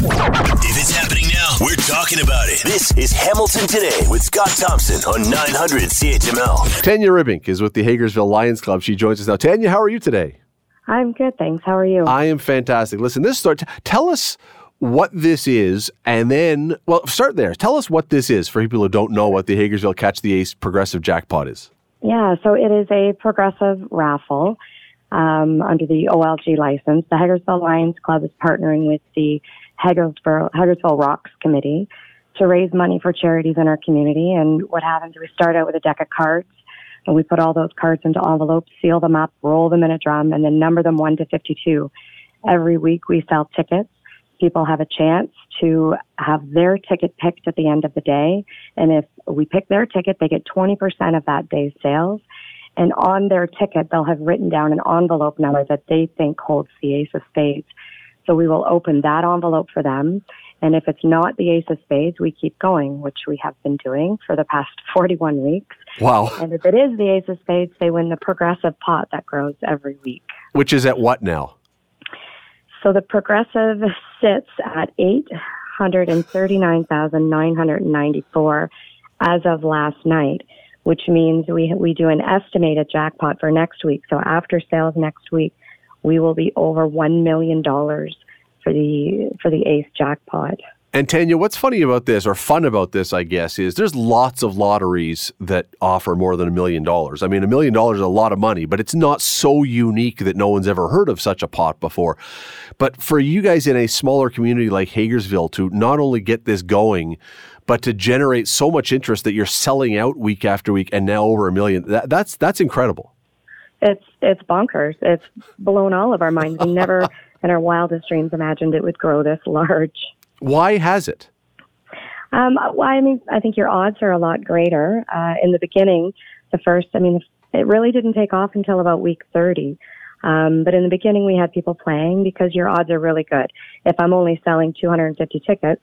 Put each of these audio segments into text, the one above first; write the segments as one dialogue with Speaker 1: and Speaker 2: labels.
Speaker 1: If it's happening now, we're talking about it. This is Hamilton Today with Scott Thompson on 900 CHML.
Speaker 2: Tanya Ribbink is with the Hagersville Lions Club. She joins us now. Tanya, how are you today?
Speaker 3: I'm good, thanks. How are you?
Speaker 2: I am fantastic. Listen, this start. Tell us what this is, and then, well, start there. Tell us what this is for people who don't know what the Hagersville Catch the Ace Progressive Jackpot is.
Speaker 3: yeah, so it is a progressive raffle um, under the OLG license. The Hagersville Lions Club is partnering with the Hagersville, Hagersville Rocks Committee to raise money for charities in our community. And what happens, we start out with a deck of cards, and we put all those cards into envelopes, seal them up, roll them in a drum, and then number them 1 to 52. Every week we sell tickets. People have a chance to have their ticket picked at the end of the day. And if we pick their ticket, they get 20% of that day's sales. And on their ticket, they'll have written down an envelope number that they think holds the ace of spades. So we will open that envelope for them. And if it's not the ace of spades, we keep going, which we have been doing for the past 41 weeks.
Speaker 2: Wow.
Speaker 3: And if it is the ace of spades, they win the progressive pot that grows every week.
Speaker 2: Which is at what now?
Speaker 3: So the progressive sits at 839,994 as of last night, which means we we do an estimated jackpot for next week. So after sales next week, we will be over 1 million dollars for the for the ace jackpot.
Speaker 2: And Tanya, what's funny about this, or fun about this, I guess, is there's lots of lotteries that offer more than a million dollars. I mean, a million dollars is a lot of money, but it's not so unique that no one's ever heard of such a pot before. But for you guys in a smaller community like Hagersville to not only get this going, but to generate so much interest that you're selling out week after week and now over a million, that, that's that's incredible.
Speaker 3: It's it's bonkers. It's blown all of our minds. We never in our wildest dreams imagined it would grow this large.
Speaker 2: Why has it?
Speaker 3: Um, well, I mean, I think your odds are a lot greater. Uh, in the beginning, the first, I mean, it really didn't take off until about week 30. Um, but in the beginning, we had people playing because your odds are really good. If I'm only selling 250 tickets,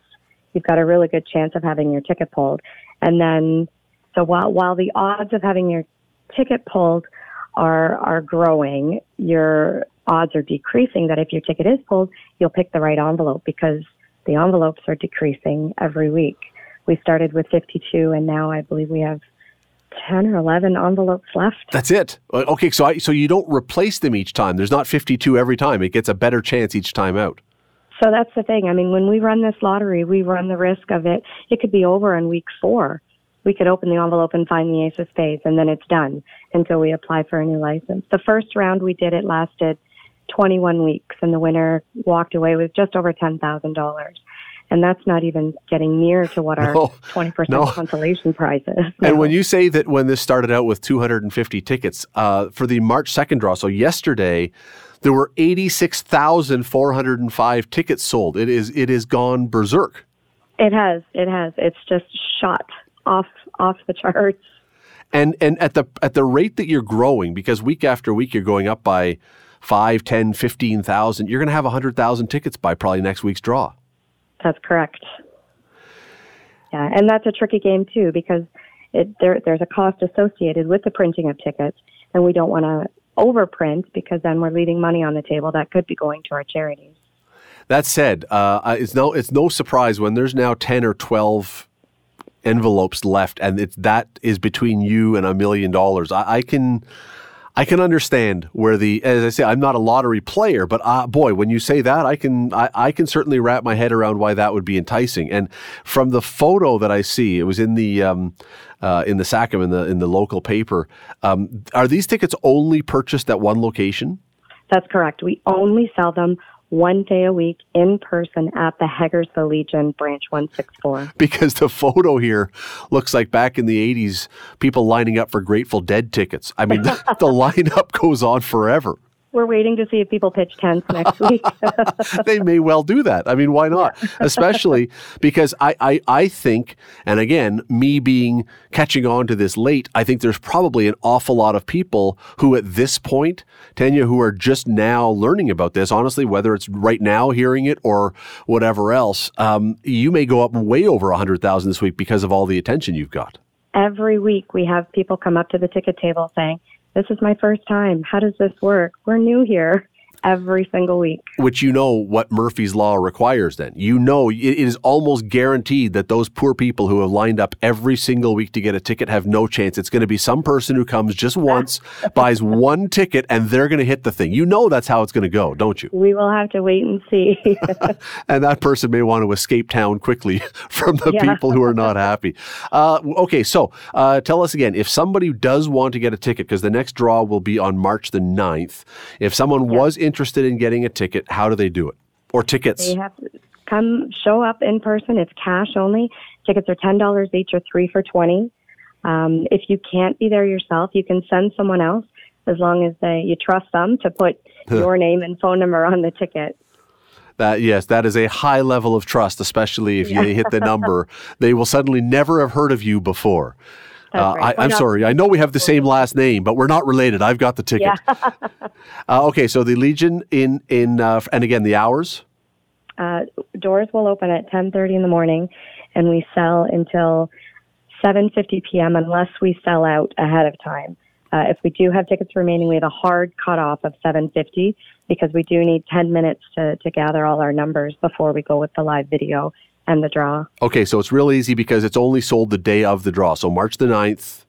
Speaker 3: you've got a really good chance of having your ticket pulled. And then, so while, while the odds of having your ticket pulled are, are growing, your odds are decreasing that if your ticket is pulled, you'll pick the right envelope because the envelopes are decreasing every week. We started with 52 and now I believe we have 10 or 11 envelopes left.
Speaker 2: That's it. Okay, so I, so you don't replace them each time. There's not 52 every time. It gets a better chance each time out.
Speaker 3: So that's the thing. I mean, when we run this lottery, we run the risk of it. It could be over in week four. We could open the envelope and find the ace of spades, and then it's done until we apply for a new license. The first round we did, it lasted 21 weeks, and the winner walked away with just over $10,000. And that's not even getting near to what our
Speaker 2: No,
Speaker 3: 20%
Speaker 2: no.
Speaker 3: consolation prize is.
Speaker 2: And when you say that when this started out with 250 tickets, uh, for the March 2nd draw, so yesterday, there were 86,405 tickets sold. It is it is gone berserk.
Speaker 3: It has, it has. It's just shot off off the charts.
Speaker 2: And and at the at the rate that you're growing, because week after week you're going up by 5, 10, 15,000, you're going to have 100,000 tickets by probably next week's draw.
Speaker 3: That's correct. Yeah, and that's a tricky game too because it, there, there's a cost associated with the printing of tickets, and we don't want to overprint because then we're leaving money on the table that could be going to our charities.
Speaker 2: That said, uh, it's no it's no surprise when there's now ten or twelve envelopes left, and it's that is between you and a million dollars. I, can I can understand where the as I say I'm not a lottery player, but uh, boy, when you say that, I can I, I can certainly wrap my head around why that would be enticing. And from the photo that I see, it was in the um, uh, in the Sachem in the in the local paper. Um, are these tickets only purchased at one location?
Speaker 3: That's correct. We only sell them one day a week in person at the Hagersville Legion Branch 164.
Speaker 2: because the photo here looks like back in the 80s, people lining up for Grateful Dead tickets. I mean, the, the lineup goes on forever.
Speaker 3: We're waiting to see if people pitch tents next week.
Speaker 2: They may well do that. I mean, why not? Especially because I, I, I think, and again, me being catching on to this late, I think there's probably an awful lot of people who at this point, Tanya, who are just now learning about this, honestly, whether it's right now hearing it or whatever else, um, you may go up way over 100,000 this week because of all the attention you've got.
Speaker 3: Every week we have people come up to the ticket table saying, This is my first time. How does this work? We're new here. Every single week.
Speaker 2: Which you know what Murphy's Law requires then. You know it is almost guaranteed that those poor people who have lined up every single week to get a ticket have no chance. It's going to be some person who comes just once, buys one ticket, and they're going to hit the thing. You know that's how it's going to go, don't you?
Speaker 3: We will have to wait and see.
Speaker 2: and that person may want to escape town quickly from the
Speaker 3: Yeah.
Speaker 2: people who are not happy. Uh, okay, so uh, tell us again if somebody does want to get a ticket, because the next draw will be on March the 9th. If someone was interested in getting a ticket, how do they do it? Or tickets?
Speaker 3: They have to come show up in person. It's cash only. Tickets are ten dollars each, or three for twenty. Um, if you can't be there yourself, you can send someone else, as long as they you trust them to put your name and phone number on the ticket.
Speaker 2: That yes, that is a high level of trust, especially if you hit the number. They will suddenly never have heard of you before. Uh. I, I'm
Speaker 3: not-
Speaker 2: sorry. I know we have the same last name, but we're not related. I've got the ticket. uh, okay, so the Legion in in uh, and again the hours.
Speaker 3: Uh, doors will open at ten thirty in the morning, and we sell until seven fifty p.m. unless we sell out ahead of time. Uh, if we do have tickets remaining, we have a hard cutoff of seven fifty because we do need ten minutes to to gather all our numbers before we go with the live video and the draw.
Speaker 2: Okay, so it's real easy because it's only sold the day of the draw. So March the 9th,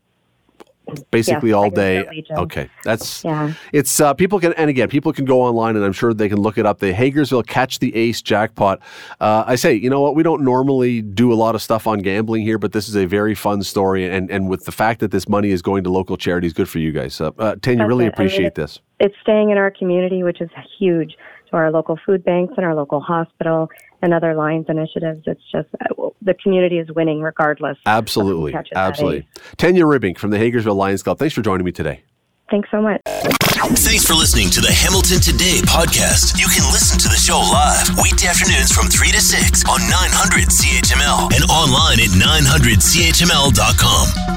Speaker 2: basically
Speaker 3: Yes,
Speaker 2: all day. Okay, that's
Speaker 3: Yeah.
Speaker 2: it's uh, people can and again people can go online and I'm sure they can look it up. The Hagersville Catch the Ace jackpot. Uh, I say, you know what? We don't normally do a lot of stuff on gambling here, but this is a very fun story, and and with the fact that this money is going to local charities, good for you guys. Uh, uh, Tanya, really
Speaker 3: it. I mean,
Speaker 2: appreciate this.
Speaker 3: It's staying in our community, which is huge to our local food banks and our local hospital and other Lions initiatives. It's just uh, the community is winning regardless.
Speaker 2: Absolutely, absolutely. Tanya Ribbink from the Hagersville Lions Club. Thanks for joining me today.
Speaker 3: Thanks so much.
Speaker 1: Thanks for listening to the Hamilton Today podcast. You can listen to the show live weekday afternoons from 3 to 6 on 900 CHML and online at 900CHML.com.